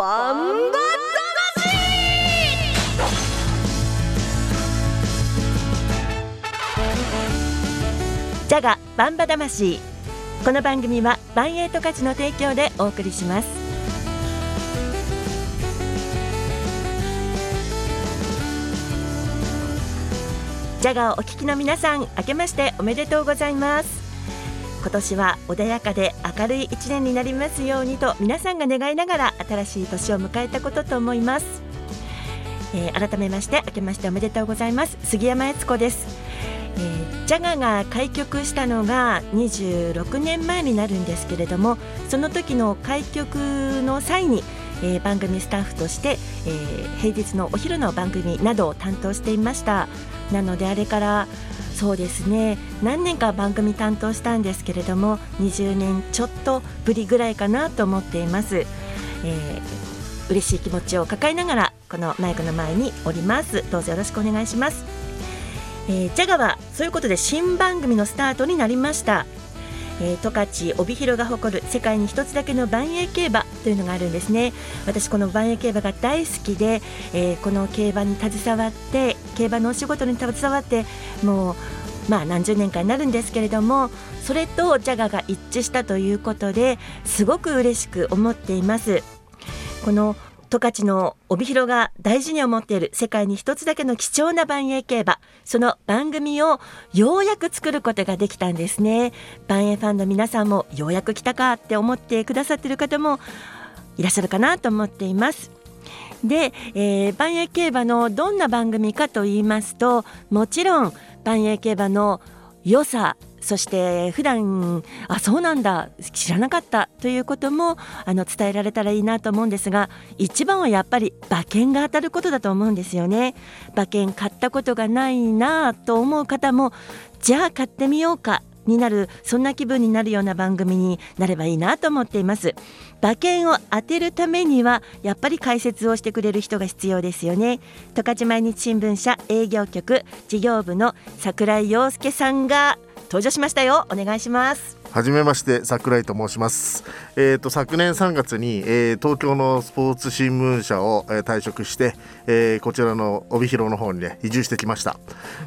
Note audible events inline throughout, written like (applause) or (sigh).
バンバジャガバンバ魂。この番組はバンエイト価値の提供でお送りします。ジャガをお聞きの皆さん明けましておめでとうございます。今年は穏やかで明るい一年になりますようにと皆さんが願いながら新しい年を迎えたことと思います、えー、改めまして明けましておめでとうございます。杉山悦子です、えー、ジャガが開局したのが26年前になるんですけれどもその時の開局の際にえー、番組スタッフとして、えー、平日のお昼の番組などを担当していました。なのであれからそうですね。何年か番組担当したんですけれども20年ちょっとぶりぐらいかなと思っています、えー、嬉しい気持ちを抱えながらこのマイクの前におります。どうぞよろしくお願いします、えー、ジャガはそういうことで新番組のスタートになりました。えー、十勝帯広が誇る世界に一つだけの万栄競馬というのがあるんですね。私この万栄競馬が大好きで、えー、この競馬に携わって競馬のお仕事に携わってもうまあ何十年かになるんですけれどもそれとジャガが一致したということですごく嬉しく思っています。この十勝の帯広が大事に思っている世界に一つだけの貴重な万栄競馬。その番組をようやく作ることができたんですね。万栄ファンの皆さんもようやく来たかって思ってくださっている方もいらっしゃるかなと思っています。で、えー、万栄競馬のどんな番組かと言いますともちろん万栄競馬の良さそして普段あそうなんだ知らなかったということもあの伝えられたらいいなと思うんですが一番はやっぱり馬券が当たることだと思うんですよね。馬券買ったことがないなと思う方もじゃあ買ってみようかになるそんな気分になるような番組になればいいなと思っています。馬券を当てるためにはやっぱり解説をしてくれる人が必要ですよね。十勝毎日新聞社営業局事業部の櫻井陽介さんが登場しましたよお願いしますはじめまして桜井と申します。え、ー、と昨年3月に、えー、東京のスポーツ新聞社を、えー、退職して、えー、こちらの帯広の方にね移住してきました。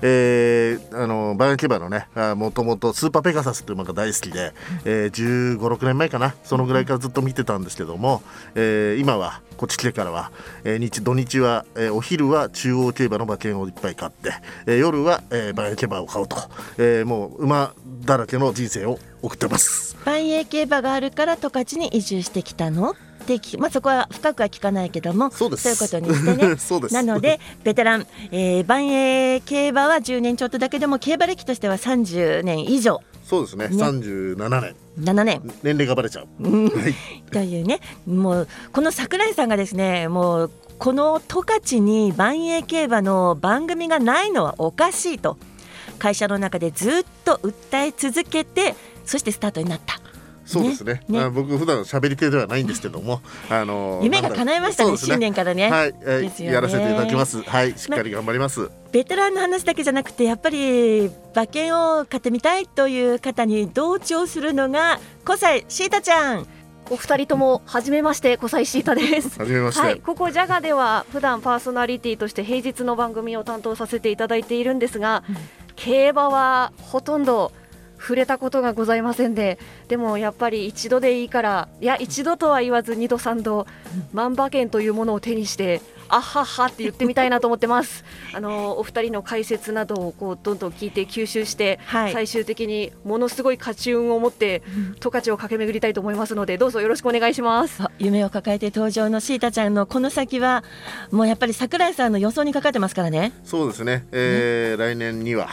えー、あのバイオンキバのねもともとスーパーペガサスという馬が大好きで、えー、15、6年前かなそのぐらいからずっと見てたんですけども、えー、今はこっち来てからは、えー、日土日は、えー、お昼は中央競馬の馬券をいっぱい買って、えー、夜は、えー、バイエ競馬を買おうと、えー、もう馬だらけの人生を送ってます。万栄競馬があるから十勝に移住してきたの？ってまあ、そこは深くは聞かないけどもそういうことにしてね。(laughs) なのでベテラン、えー、万栄競馬は10年ちょっとだけでも競馬歴としては30年以上。そうですね。ね。37年。7年。年齢がバレちゃう、はい、(laughs) というね。もうこの櫻井さんがですねもうこの十勝に万栄競馬の番組がないのはおかしいと。会社の中でずっと訴え続けてそしてスタートになった。そうですね。ねね僕普段喋り手ではないんですけども、あの夢が叶いましたね、ね、新年からね。はい、えー、やらせていただきます。はい、しっかり頑張ります。ベテランの話だけじゃなくて、やっぱり馬券を買ってみたいという方に同調するのが小西シータちゃん。お二人とも初めまして小西シータです。初めまして。はい、ここジャガでは普段パーソナリティとして平日の番組を担当させていただいているんですが、うん、競馬はほとんど触れたことがございませんででもやっぱり一度でいいからいや一度とは言わず二度三度万馬券というものを手にしてあははって言ってみたいなと思ってます。(laughs) あのお二人の解説などをこうどんどん聞いて吸収して、はい、最終的にものすごい勝ち運を持って十勝を駆け巡りたいと思いますのでどうぞよろしくお願いします。夢を抱えて登場のシータちゃんのこの先はもうやっぱり櫻井さんの予想にかかってますからね。そうですね、えー、来年には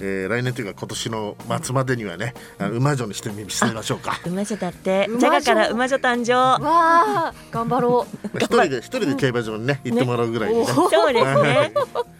えー、来年というか今年の末までにはね馬女にしてみしてみましょうか。馬女だって。ジャガから馬女誕生。わあ頑張ろう。一人で一人で競馬場にね、行ってもらうぐらい、ねね、そうですね。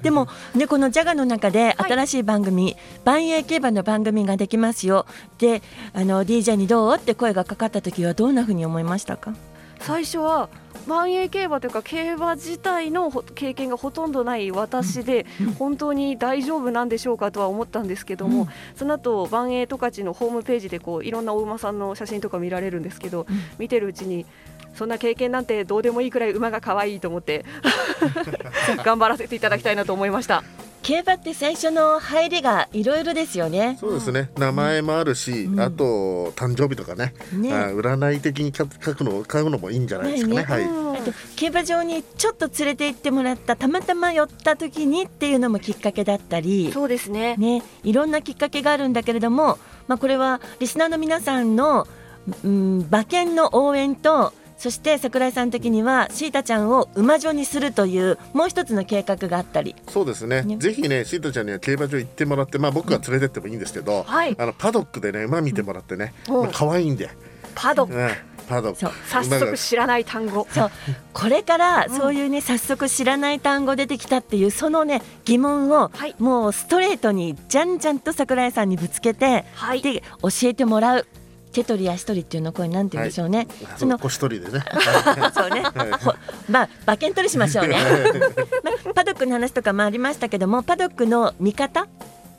でもねこのジャガの中で新しい番組、はい、万栄競馬の番組ができますよ。であの DJ にどうって声がかかった時はどんなふうに思いましたか？最初は万栄競馬というか競馬自体の経験がほとんどない私で、本当に大丈夫なんでしょうかとは思ったんですけども、うん、その後万栄十勝のホームページでこういろんなお馬さんの写真とか見られるんですけど、うん、見てるうちにそんな経験なんてどうでもいいくらい馬が可愛いと思って (laughs) (laughs) 頑張らせていただきたいなと思いました。競馬って最初の入りがいろいろですよね。そうですね。名前もあるし、うんあと誕生日とかね、ねあ占い的に書くの書くのもいいんじゃないですかね。ねはい。うんあと競馬場にちょっと連れて行ってもらったたまたま寄った時にっていうのもきっかけだったり、そうですね。ね、いろんなきっかけがあるんだけれども、まあ、これはリスナーの皆さんの、うん、馬券の応援とそして桜井さん的にはシータちゃんを馬女にするというもう一つの計画があったり。そうですね。ね。ぜひね、シータちゃんには競馬場行ってもらって、まあ僕が連れてってもいいんですけど、はい。あのパドックでね馬見てもらってね、うん。まあ可愛いんで、パドック。ね、パドック。そう。早速知らない単語。そう。これからそういうね、早速知らない単語出てきたっていうそのね疑問を、はい。もうストレートにじゃんじゃんと桜井さんにぶつけて、はい。で教えてもらう手取り足取りっていうのこれなんて言うんでしょうね、その小一人でね。(laughs) そうね。ほまあ馬券取りしましょうね。(laughs) まあパドックの話とかもありましたけども、パドックの見方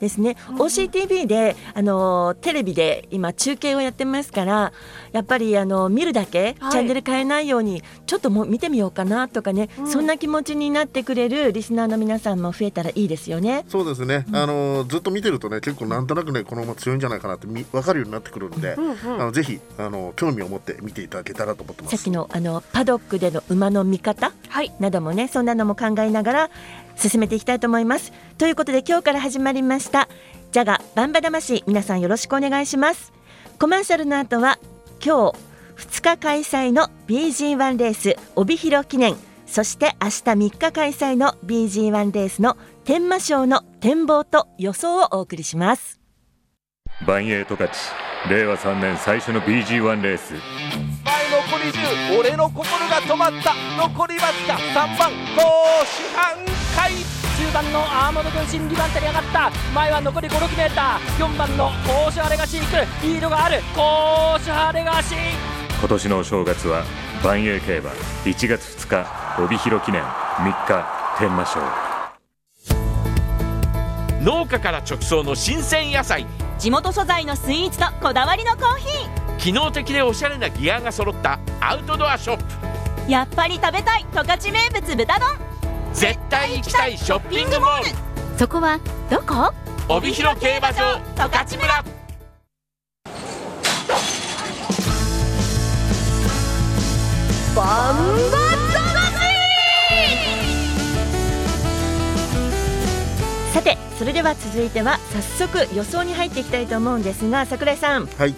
ですね。OCTV であのテレビで今中継をやってますから、やっぱりあの見るだけ、はいチャンネル変えないようにちょっともう見てみようかなとかね、うんそんな気持ちになってくれるリスナーの皆さんも増えたらいいですよね。そうですね。あのずっと見てるとね、結構なんとなくねこの馬強いんじゃないかなってみ分かるようになってくるんで、うんうんあのぜひあの興味を持って見ていただけたらと思ってます。さっきのあのパドックでの馬の見方はい。などもねそんなのも考えながら進めていきたいと思います。ということで今日から始まりましたジャガバンバ魂。皆さんよろしくお願いします。コマーシャルの後は今日2日開催の BG1 レース帯広記念。そして明日3日開催の BG1 レースの天満賞の展望と予想をお送りします。バンエイト勝ち令和3年最初の BG1 レース。前残り10俺の心が止まった。残りわずか3番甲子半回。中盤のアーモンド軍心2番手に上がった。前は残り 56m 4番のコー。シュハレガシー行く。リードがある。コーシュハレガシー。今年のお正月はバンエイ競馬1月2日帯広記念3日天満賞。農家から直送の新鮮野菜。地元素材のスイーツとこだわりのコーヒ機能的でおしゃれなギアが揃ったアウトドアショップ。ーやっぱり食べたい十勝名物豚丼絶対行きたいショッピングモール。そこはどこ？帯広競馬場十勝村。バンバさてそれでは続いては早速予想に入っていきたいと思うんですが桜井さん。はい。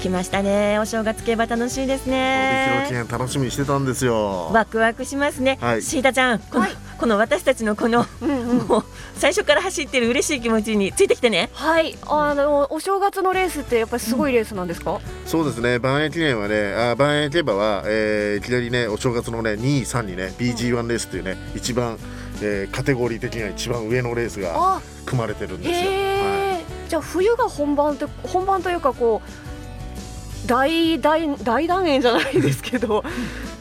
来ましたね。お正月競馬楽しいです帯広記ね念楽しみにしてたんですよ。ワクワクしますね、はい。シータちゃんこの,、この私たちのこのうんうん。もう最初から走ってる嬉しい気持ちについてきてねはい。あのお正月のレースってやっぱりすごいレースなんですか？そうですね。万栄記念はね、あ万栄競馬は、えーいきなりねお正月のね2位3にね BG1 レースというね一番、えーカテゴリー的には一番上のレースがあ、組まれてるんですよ。へえ。じゃあ冬が本番って本番というかこう。大大大団円じゃないですけど、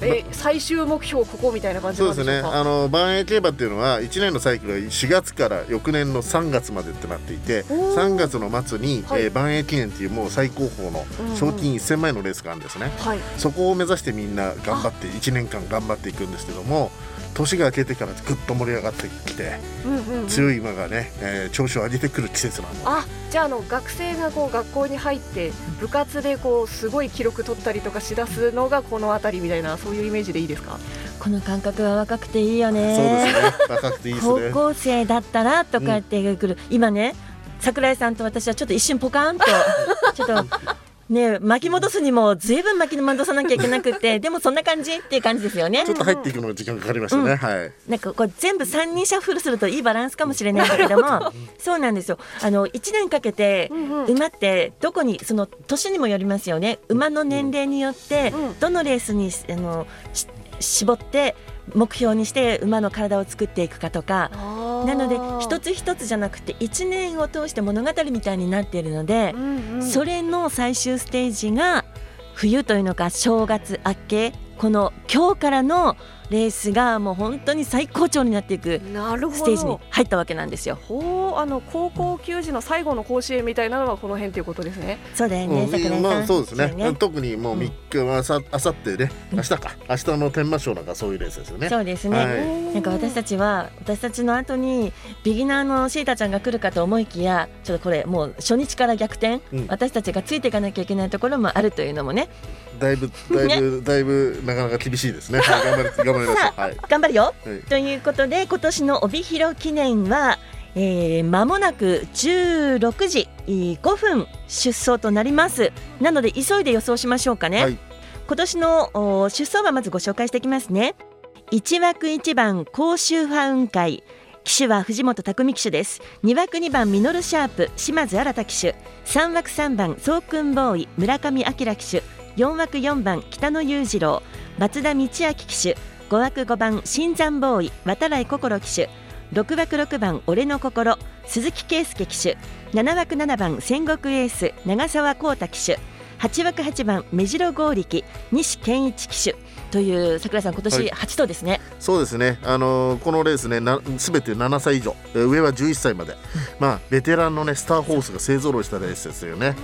え最終目標ここみたいな感じそうですね。あの万栄競馬っていうのは1年のサイクルが4月から翌年の3月までってなっていて、おー3月の末に、はいえー万栄記念っていうもう最高峰のうんうん賞金1000万円のレースがあるんですね。はい。そこを目指してみんな頑張って1年間頑張っていくんですけども、年が明けてからぐっと盛り上がってきて、うんうんうん。強い馬がね、えー調子を上げてくる季節なの。あじゃああの学生がこう学校に入って部活でこうすごい記録取ったりとかしだすのがこの辺りみたいなそういうイメージでいいですか？この感覚は若くていいよねそうですね。若くていい高ね。校生だったらとか言ってくる、今ね桜井さんと私はちょっと一瞬ポカーンと (laughs) ちょっとね巻き戻すにもずいぶん巻き戻さなきゃいけなくってでもそんな感じっていう感じですよね。ちょっと入っていくのが時間かかりましたね。うんはい。なんかこう全部3人シャッフルするといいバランスかもしれないけども (laughs) そうなんですよ。あの1年かけて馬ってどこにその年にもよりますよね。馬の年齢によってうん。どのレースにあのし絞って目標にして馬の体を作っていくかとか。なので一つ一つじゃなくて1年を通して物語みたいになっているので、それの最終ステージが冬というのか正月明けこの今日からのレースがもう本当に最高潮になっていくステージに入ったわけなんですよ。ほうあの高校球児の最後の甲子園みたいなのがこの辺ということですね。そうだよね。まあそうですねそう特にもう3日はあさあさってね明日か明日の天満賞なんかそういうレースですよねそうですね。はいなんか私たちは私たちの後にビギナーのシータちゃんが来るかと思いきやちょっとこれもう初日から逆転、うん私たちがついていかなきゃいけないところもあるというのもねだいぶ (laughs) だいぶだいぶなかなか厳しいですね。はい頑張り頑張りましょうはい。頑張るよ、はい。ということで今年の帯広記念はえー、間もなく16時5分出走となります。なので急いで予想しましょうかね、はい。今年のお出走馬まずご紹介していきますね。1枠1番甲州ファウン会騎手は藤本匠騎手です。2枠2番ミノルシャープ島津新騎手。3枠3番総訓ボーイ村上明騎手4枠4番北野裕次郎松田道明騎手5枠5番新山ボーイ渡来心騎手6枠6番俺の心鈴木圭介騎手7枠7番戦国エース長澤浩太騎手8枠8番目白剛力西健一騎手という桜井さん今はい。年8頭ですね、そうですね、あのーこのレースね、すべて7歳以上、えー上は11歳まで、まあ、ベテランのね、スターホースが勢ぞろいしたレースですよね。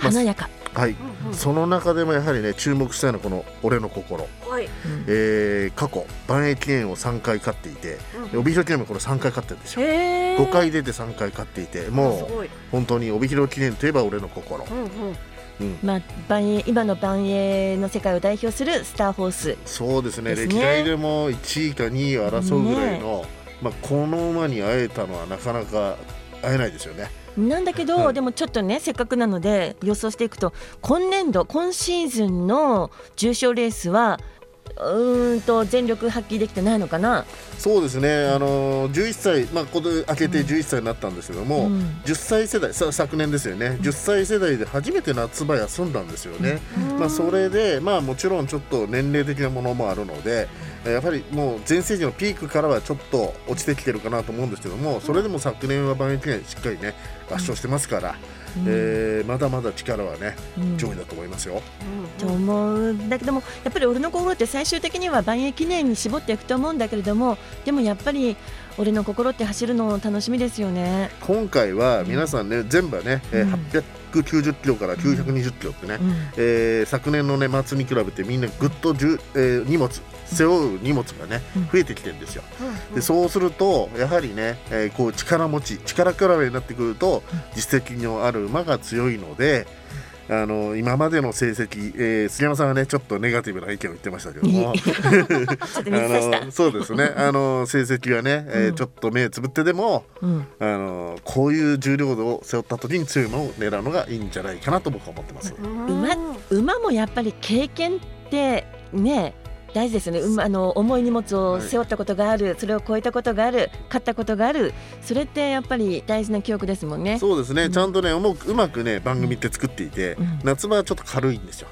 まあ華やか、はい、その中でもやはりね、注目したいのはこの俺の心、はい。えー過去、万栄記念を3回勝っていて、帯広記念もこれ3回勝ってるんですよ。へえ。5回出て3回勝っていて、すもう。本当に帯広記念といえば俺の心、うんうん。うん、まあ、万栄今の万栄の世界を代表するスターホースそうですねですね歴代でも1位か2位を争うぐらいの、まあ、この馬に会えたのはなかなか会えないですよね。なんだけど、はい。でもちょっとねせっかくなので予想していくと今年度今シーズンの重賞レースはうーんと全力発揮できてないのかな、そうですね、あのー11歳、まあ、ここで明けて11歳になったんですけども、うん。10歳世代さ昨年ですよね、10歳世代で初めて夏場休んだんですよね、まあ、それで、まあ、もちろんちょっと年齢的なものもあるので、えーやっぱりもう全盛期のピークからはちょっと落ちてきてるかなと思うんですけども、それでも昨年は万円記念しっかりね、圧勝してますから、えーまだまだ力はね、うん。上位だと思いますよ。と思う。んだけどもやっぱり俺の心って最終的には万栄記念に絞っていくと思うんだけれどもでもやっぱり俺の心って走るの楽しみですよね。今回は皆さんね、全部はね、えーうん。890キロから920キロってね、うん。えー昨年のね末に比べてみんなぐっとえー荷物背負う荷物がねうん。増えてきてるんですよ。でそうするとやはりね、えーこう力持ち力比べになってくると実績のある馬が強いので。あの今までの成績、えー杉山さんはねちょっとネガティブな意見を言ってましたけども。(laughs) あのそうですね。(laughs) あの成績はね、えーうん。ちょっと目つぶってでもうん。あのこういう重量度を背負った時に強い馬を狙うのがいいんじゃないかなと僕は思ってます。馬馬もやっぱり経験ってね大事ですよね、馬あの重い荷物を背負ったことがある、それを超えたことがある勝ったことがあるそれってやっぱり大事な記憶ですもんね。そうですね、うんちゃんとねうまくうまくね番組って作っていて、うん夏場はちょっと軽いんですよ、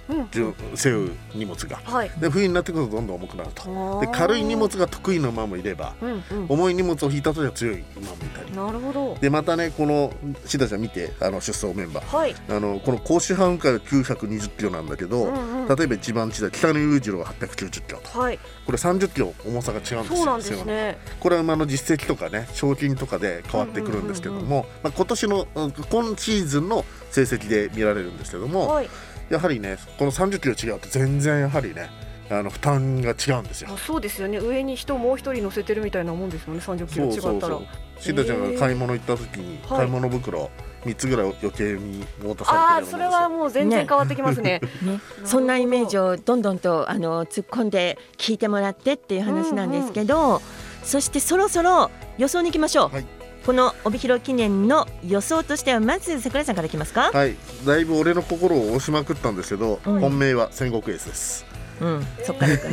背負う荷物が。はい。で冬になってくるとどんどん重くなると。で軽い荷物が得意な馬もいればうんうん。重い荷物を引いた時は強い馬もいたり。なるほど。でまたねこのシダちゃん見てあの出走メンバー。はい。あのこの甲子半から920キロなんだけど、うんうん例えば一番小さい北野裕次郎が890キロとはい。これ30キロ重さが違うんですよそうなんですね。これは馬の実績とかね賞金とかで変わってくるんですけども、まあ、今年のうん今シーズンの成績で見られるんですけども、はい。やはりねこの30キロ違うと全然やはりねあの負担が違うんですよあ。そうですよね。上に人もう一人乗せてるみたいなもんですよね。三十キロ違ったら。シダちゃんが買い物行った時にはい買い物袋3つぐらい余計に持たああ、それされてるようなもんですよはもう全然変わってきますね。ね、そんなイメージをどんどんとあの突っ込んで聞いてもらってっていう話なんですけど、そしてそろそろ予想に行きましょう、はいこの帯広記念の予想としてはまず桜井さんからいきますか、はいだいぶ俺の心を押しまくったんですけど、うん本命は戦国エースです。うん、そっから行く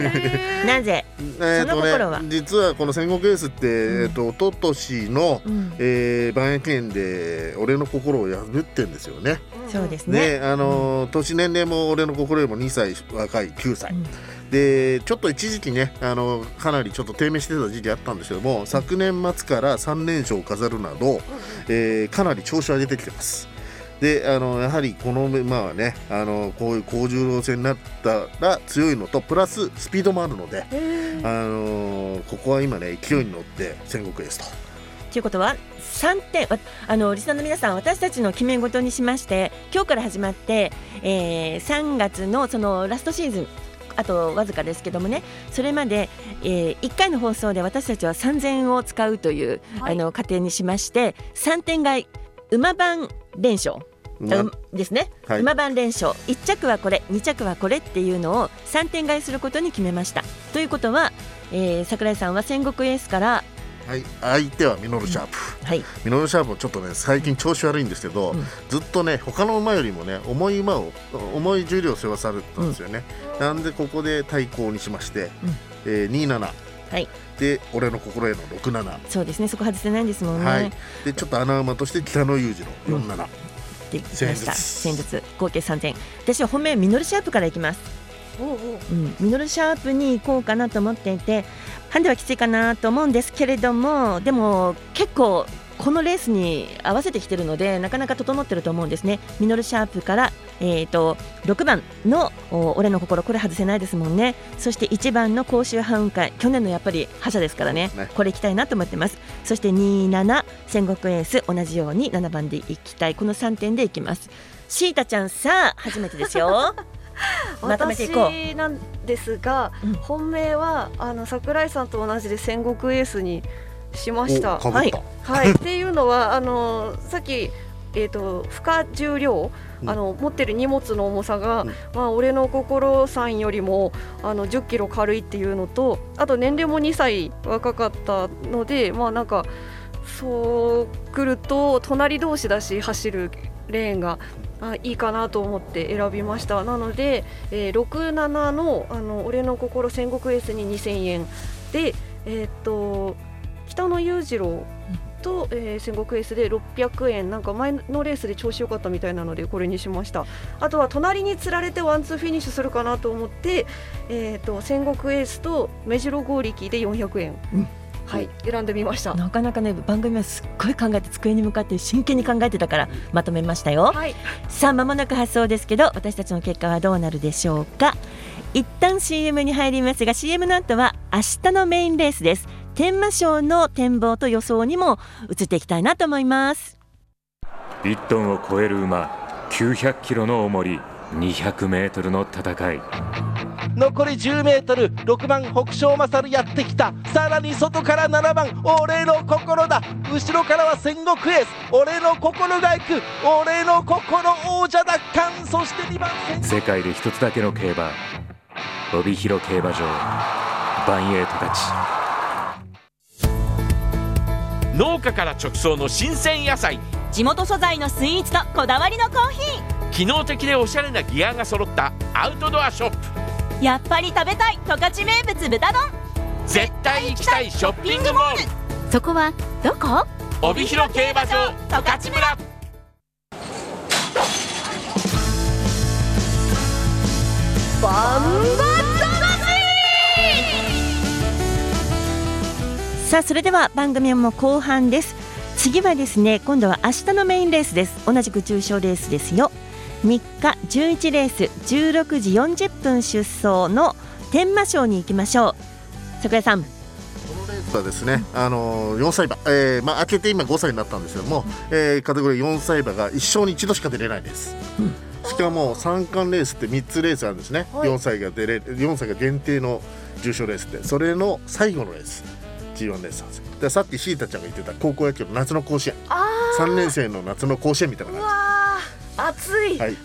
なぜ、えーとその心は？ね、実はこの戦国エースって、えー、と一昨年の、うん、えー、万円記念で俺の心を破ってんですよね。そうですね。ね、あのー年年齢も俺の心よりも2歳若い9歳、うん。でちょっと一時期ね、あのかなりちょっと低迷してた時期あったんですけども昨年末から3連勝を飾るなど、えーかなり調子を上げてきてます。であのやはりこの馬はねあのこういう高重量戦になったら強いのとプラススピードもあるので、あのここは今ね勢いに乗って戦国エースと。ということは3点わあのリスナーの皆さん私たちの決め事にしまして今日から始まって、えー3月のそのラストシーズンあとわずかですけどもねそれまで、え1回の放送で私たちは3000円を使うという、はい。あの過程にしまして3点買い馬番連勝ですね、はい。馬番連勝。1着はこれ2着はこれっていうのを3点買いすることに決めました。ということは、えー桜井さんは戦国エースからはい、相手はミノルシャープ、はい。ミノルシャープもちょっとね最近調子悪いんですけど、うん。ずっとね他の馬よりもね重い馬を重い重量を背負わされてたんですよね、なんでここで対抗にしまして、えー、27はい。で俺の心への67、そうですね。そこ外せないんですもんね、はい。でちょっと穴馬として北野裕二の47、できました。戦術戦術合計3点。私は本命ミノルシャープからいきます、おうおう。うん、ミノルシャープに行こうかなと思っていてハンデはきついかなと思うんですけれどもでも結構このレースに合わせてきてるのでなかなか整ってると思うんですね。ミノルシャープから、えー、と6番のお俺の心これ外せないですもんね。そして1番の甲州ハウン会去年のやっぱり覇者ですからね。ね。これ行きたいなと思ってます。そして27戦国エース同じように7番で行きたい。この3点でいきます。シータちゃんさあ初めてですよ。(laughs) まとめていこう。私なんですが、うん。本命はあの桜井さんと同じで戦国エースにしました。おかぶった、はい、(laughs) っていうのはあのさっき、えー、と負荷重量、うん。あの持ってる荷物の重さが、うん。まあ、俺の心さんよりもあの10キロ軽いっていうのとあと年齢も2歳若かったのでまあなんかそうくると隣同士だし走るレーンが。あいいかなと思って選びました。なので、えー、67のあの俺の心戦国エースに2000円でえーっと北野裕次郎と、えー戦国エースで600円。なんか前のレースで調子良かったみたいなのでこれにしました。あとは隣につられてワンツーフィニッシュするかなと思って、えー、と戦国エースと目白剛力で400円、うん。はい。選んでみました。なかなかね番組はすっごい考えて机に向かって真剣に考えてたからまとめましたよ。はい。さあ間もなく発送ですけど私たちの結果はどうなるでしょうか。一旦 CM に入りますが CM の後は明日のメインレースです天満賞の展望と予想にも移っていきたいなと思います。1トンを超える馬900キロの重り200メートルの戦い。残り 10m6 番北勝勝やってきた。さらに外から7番俺の心だ。後ろからは戦国エース。俺の心が行く俺の心王者奪還。そして2番戦。世界で一つだけの競馬。帯広競馬場。バンエイトたち農家から直送の新鮮野菜。地元素材のスイーツとこだわりのコーヒ機能的でおしゃれなギアが揃ったアウトドアショップ。ーやっぱり食べたい十勝名物豚丼。絶対行きたいショッピングモール。そこはどこ？帯広競馬場十勝村さあそれでは番組も後半です。次はですね今度は明日のメインレースです。同じく中小レースですよ。3日11レース16時40分出走の天満賞に行きましょう。桜井さん。このレースはですね、あのー、4歳馬、えーまあ、明けて今5歳になったんですけども、えーカテゴリー4歳馬が一生に一度しか出れないです、しかも三冠レースって3つレースあるんですね、はい。4歳が出れ4歳が限定の重賞レースって。それの最後のレース G1 レースでさっきシータちゃんが言ってた高校野球の夏の甲子園。あ3年生の夏の甲子園みたいな感わー。熱い、じはい。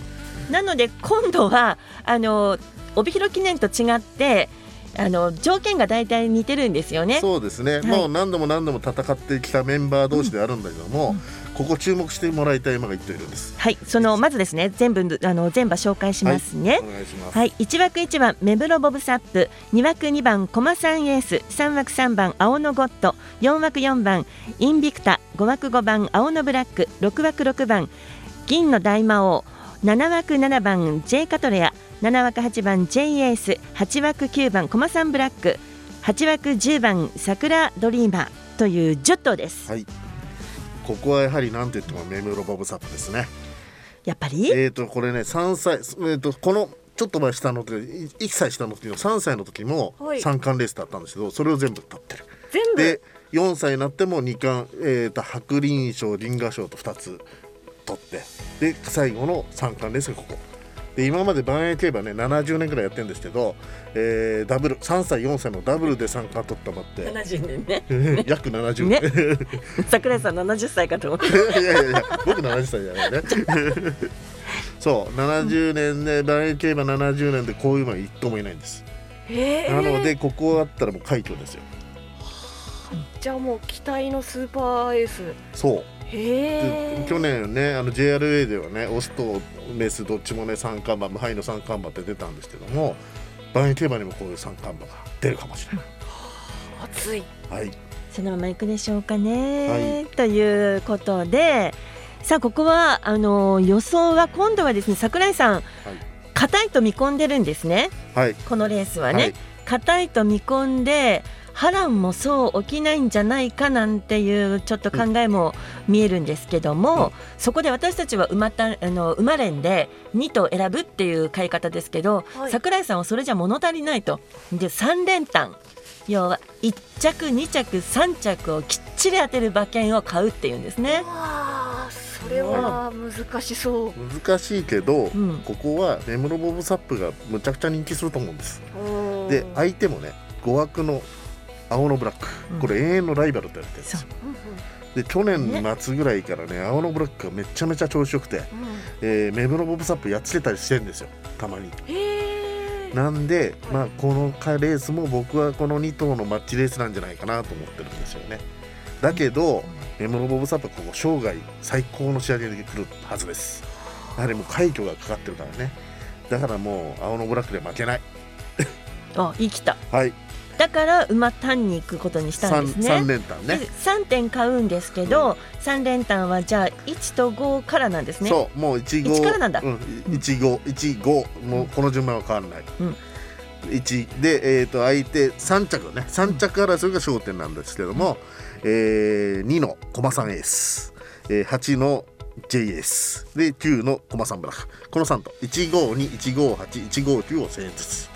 なので今度はあの帯広記念と違ってあの条件が大体似てるんですよね。そうですね、い。もう何度も何度も戦ってきたメンバー同士であるんだけども、ここ注目してもらいたい馬が一頭いるんです。はいそのまずですね全部あの全馬紹介しますね、お願いします、はい、1枠1番目黒ボブサップ。2枠2番コマさんエース。3枠3番青のゴッド。4枠4番インビクタ。5枠5番青のブラック。6枠6番銀の大魔王。7枠7番 J カトレア。7枠8番 J エース。8枠9番コマさんブラック。8枠10番桜ドリーマー。という10頭です。はいここはやはり何と言ってもメムロボブサップですね。やっぱり？えっ、とこれね3歳えー、とこのちょっと前下の時1歳下の時の3歳の時もはい。三冠レースだったんですけどそれを全部取ってる。全部？で4歳になっても2冠、えー、と白輪賞銀河賞と2つ取ってで最後の三冠レースがここで今まで万栄競馬ね70年ぐらいやってるんですけど、えーダブル3歳4歳のダブルで三冠取ったのって。70年ね。(laughs) 約70ね年、(laughs) 桜井さん70歳かと思って (laughs) いやいやいや僕70歳じゃないね。そう70年で万栄競馬70年でこういうのは一頭もいないんです。へなのえでここあったらもう快挙ですよ。じゃあもう期待のスーパーエース。そう去年ねあの JRA ではねオスとメスどっちもね三冠馬無敗の三冠馬って出たんですけども万栄競馬にもこういう三冠馬が出るかもしれない。熱い。はい。そのまま行くでしょうかね、はい。ということでさあここはあの予想は今度はですね桜井さん硬、いと見込んでるんですね。はい。このレースははねい。硬、い、と見込んで波乱もそう起きないんじゃないかなんていうちょっと考えも見えるんですけども、うん。そこで私たちは馬たあの馬連で2頭選ぶっていう買い方ですけど、はい。桜井さんはそれじゃ物足りないと。で3連単。要は1着2着3着をきっちり当てる馬券を買うっていうんですね。わあそれは難しそう。難しいけど、うん。ここは根室ボブサップがむちゃくちゃ人気すると思うんです。うんで相手もね5枠の青のブラック、うん。これ永遠のライバルってるんですよ。で去年末ぐらいからね青のブラックがめちゃめちゃ調子よくて、えー、目黒ボブサップやっつけたりしてるんですよたまに。なんで、まあ、このレースも僕はこの2頭のマッチレースなんじゃないかなと思ってるんですよね。だけど目黒ボブサップはここ生涯最高の仕上げで来るはずです。やはりもう快挙がかかってるからね。だからもう青のブラックで負けない。あ言い切った。はいだから馬単に行くことにしたん 3, ですね。三連単ね。で3点買うんですけど、三連単はじゃあ1と5からなんですね。そうもう1号一からなんだ。うん、1号1号もうこの順番は変わらない、うん。1で、えー、と相手3着ね。3着争いが焦点なんですけども、えー、2の駒さんエース、えー、8の J エース。で9の駒さんブラックこの3と。1521581591を1000円ずつ。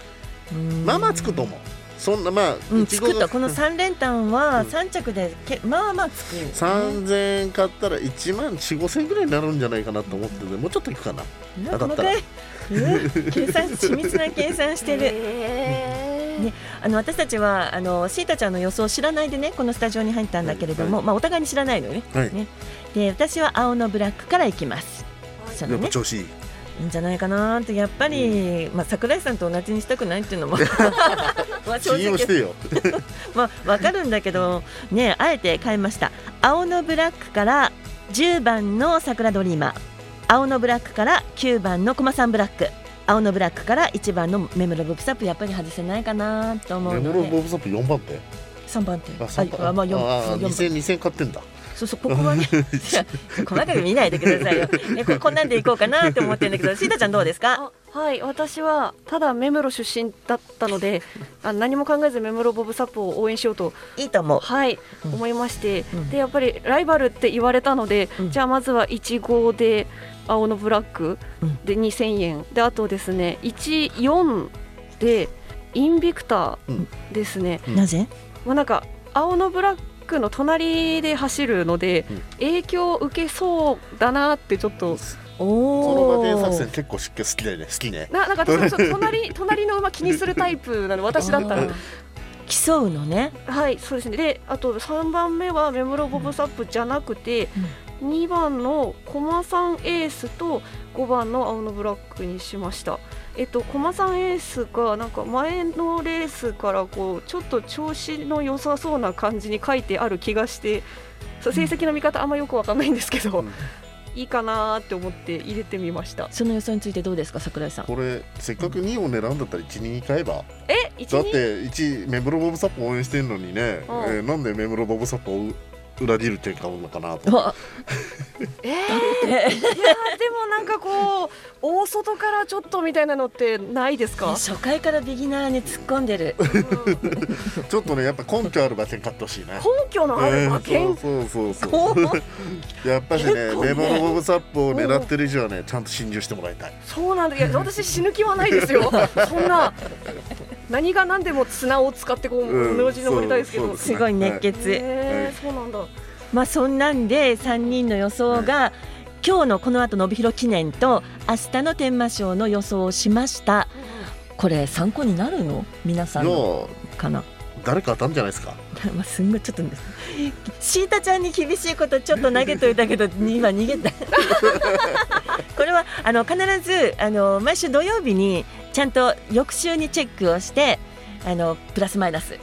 うん。まあまあつくと思うそんなまあ、うん、1作った。このが3連単はうん。3着でけまあまあつく、3000円買ったら1万4 5千円ぐらいになるんじゃないかなと思っててもうちょっといくかな。なんか当たったら。細かいうん計算緻密な計算してる。(laughs) へー。ねあの私たちはあのシータちゃんの予想を知らないでねこのスタジオに入ったんだけれども、はまあお互いに知らないのよ。ね。はい。ね。で私は青のブラックからいきます。そのね。調子いいいいんじゃないかなってやっぱり、まあ桜井さんと同じにしたくないっていうのも (laughs) まあ正直。信用してよ。(laughs) まあわかるんだけどねあえて変えました。青のブラックから10番の桜ドリーマー。青のブラックから9番の駒さんブラック。青のブラックから1番のメムロブクサップ。やっぱり外せないかなと思うメモのでロボブサップ4番手3番手あまあ四あ四番。2000 2000買ってんだそうそうここはね。いや細かく見ないでくださいよ、(laughs) ね、ここんなんでいこうかなって思ってるんだけどシータちゃんどうですか？あはい私はただ目室出身だったので (laughs) あ何も考えず目室ボブサップを応援しようといいと思う。はい、うん。思いまして、うん。でやっぱりライバルって言われたので、うん。じゃあまずは1号で青のブラックうん。で2000円であとですね14でインビクターですね、うん。なぜ？まあなんか青のブラックの隣で走るので、うん。影響を受けそうだなってちょっとおこの馬券作お戦結構し好きだよね。好きね。ななんか私も隣隣の馬気にするタイプなの私だったら。競 (laughs) うのねはいそうですね。であと3番目はメムロボブサップじゃなくて、2番のコマさんエースと5番の青のブラックにしましたえっとコマさんエースがなんか前のレースからこうちょっと調子の良さそうな感じに書いてある気がしてそう成績の見方あんまよくわかんないんですけど、うん。いいかなーって思って入れてみました。その予想についてどうですか桜井さん？これせっかく2を狙うんだったら1、2に買えば。えだって1メムロボブサップ応援してんのにね、えうん。ーなんでメムロボブサップを裏切る展開なのかなと。わ。えー、いやでもなんかこう大外からちょっとみたいなのってないですか？初回からビギナーに突っ込んでる。(laughs) ちょっとねやっぱ根拠ある馬券買ってほしいね。根拠のある馬券、うんそうそうそうそう。(laughs) やっぱしねね。レモンボブサップを狙ってる以上はねちゃんと心中してもらいたい。そうなんだ。いや私死ぬ気はないですよ。(laughs) そんな何が何でも綱を使ってこううん無事登りたいですけど、すごい熱血、え。ー、そうなんだ。まあそんなんで3人の予想が、今日のこの後の帯広記念と明日の天満賞の予想をしました。これ参考になるの？皆さんかな？う誰か当たんじゃないですか？(laughs) まあすんごいちょっとシータちゃんに厳しいことちょっと投げといたけど (laughs) 今逃げた。(laughs) これはあの必ずあの毎週土曜日にちゃんと翌週にチェックをしてあのプラスマイナス。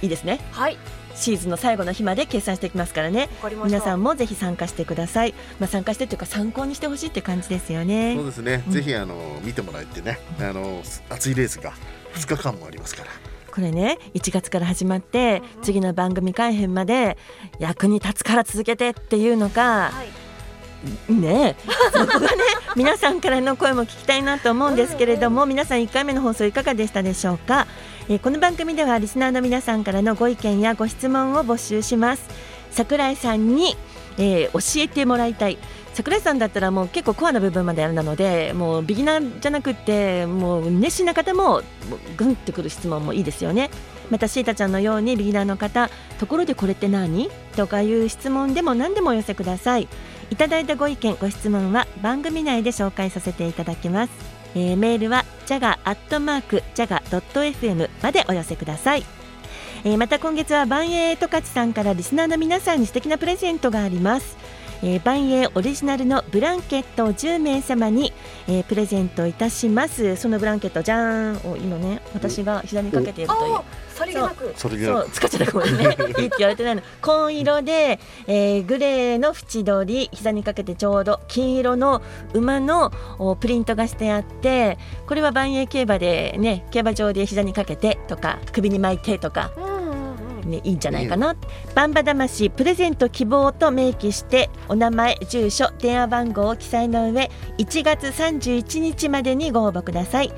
いいですね？はいシーズンの最後の日まで計算していきますからね。皆さんもぜひ参加してください、まあ、参加してというか参考にしてほしいって感じですよね。そうですね、うん。ぜひあの見てもらえてね。あの熱いレースが2日間もありますから。これね1月から始まって次の番組改編まで役に立つから続けてっていうのかはいねえ。そこがね皆さんからの声も聞きたいなと思うんですけれども皆さん1回目の放送いかがでしたでしょうか、えーこの番組ではリスナーの皆さんからのご意見やご質問を募集します。桜井さんに、えー教えてもらいたい。桜井さんだったらもう結構コアな部分まであれなのでもうビギナーじゃなくってもう熱心な方もグンってくる質問もいいですよね。またシータちゃんのようにビギナーの方ところでこれって何？とかいう質問でも何でもお寄せくださいいただいたご意見ご質問は番組内で紹介させていただきます、えーメールはジャガアットマークジャガドット FM までお寄せください。えーまた今月は万栄十勝さんからリスナーの皆さんに素敵なプレゼントがあります。えー、万栄オリジナルのブランケットを10名様に、えープレゼントいたします。そのブランケットじゃーん。を今ね私が膝にかけているという。あさりげなく。それでそう使っちゃったごめんね。いいって言われてないの。紺色で、えーグレーの縁取り膝にかけてちょうど金色の馬のおプリントがしてあってこれは万栄競馬でね競馬場で膝にかけてとか首に巻いてとかうんね、いいんじゃないかな。バンバ魂プレゼント希望と明記してお名前、住所、電話番号を記載の上1月31日までにご応募ください。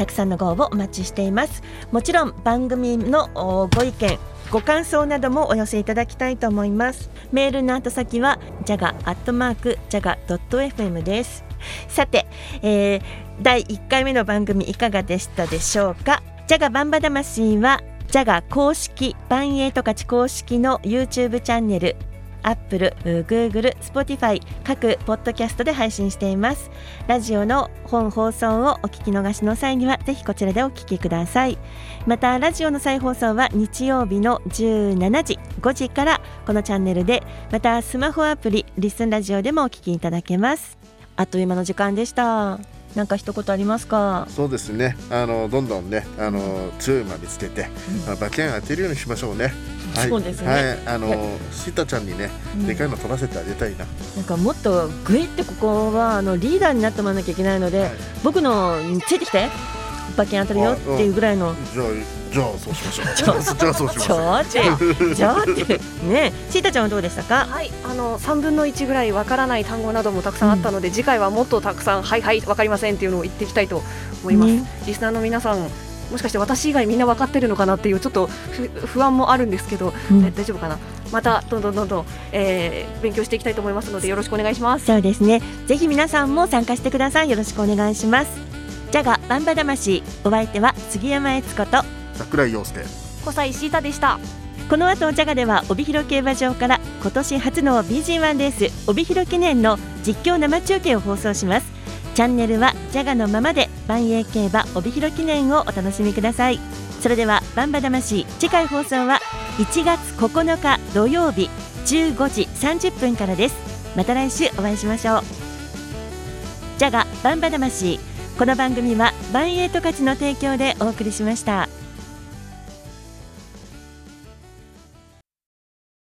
たくさんのご応募お待ちしています。もちろん番組のご意見ご感想などもお寄せいただきたいと思います。メールの後先はジャガアットマークジャガドット FM です。さて、えー第1回目の番組いかがでしたでしょうか？ジャガバンバ魂はジャガ公式バンエイトカチ公式の YouTube チャンネルアップル、Google、Spotify 各ポッドキャストで配信しています。ラジオの本放送をお聞き逃しの際にはぜひこちらでお聞きください。またラジオの再放送は日曜日の17時5時からこのチャンネルでまたスマホアプリリスンラジオでもお聞きいただけます。あっという間の時間でした。なんか一言ありますか？そうですね。あのどんどんねあの強い馬見つけて、まあ馬券当てるようにしましょうねはい、そうですね。はい。あのシータちゃんにね、うん。でかいの取らせてあげたいな。なんかもっとグイってここはあのリーダーになってもらわなきゃいけないので、はい。僕のについてきて馬券当たるよっていうぐらいの。じゃあじゃあそうしましょう。(laughs) ちょじゃあそうしましちょょう。(laughs) じゃあって。ねシータちゃんはどうでしたか？はい、あの3分の1ぐらいわからない単語などもたくさんあったので、次回はもっとたくさん「はいはいわかりません」っていうのを言っていきたいと思います、ね。リスナーの皆さんもしかして私以外みんな分かってるのかなっていうちょっとふ不安もあるんですけど、うん。え大丈夫かな？またどんどんどんどん、えー勉強していきたいと思いますのでよろしくお願いします。そうですね。ぜひ皆さんも参加してください。よろしくお願いします。ジャガバンバ魂。お相手は杉山悦子と桜井陽介。小西シータでした。この後ジャガでは帯広競馬場から今年初の BG1 レース帯広記念の実況生中継を放送します。チャンネルはジャガのままで万栄競馬帯広記念をお楽しみください。それではバンバ魂次回放送は1月9日土曜日15時30分からです。また来週お会いしましょう。ジャガバンバ魂。この番組は万栄十勝の提供でお送りしました。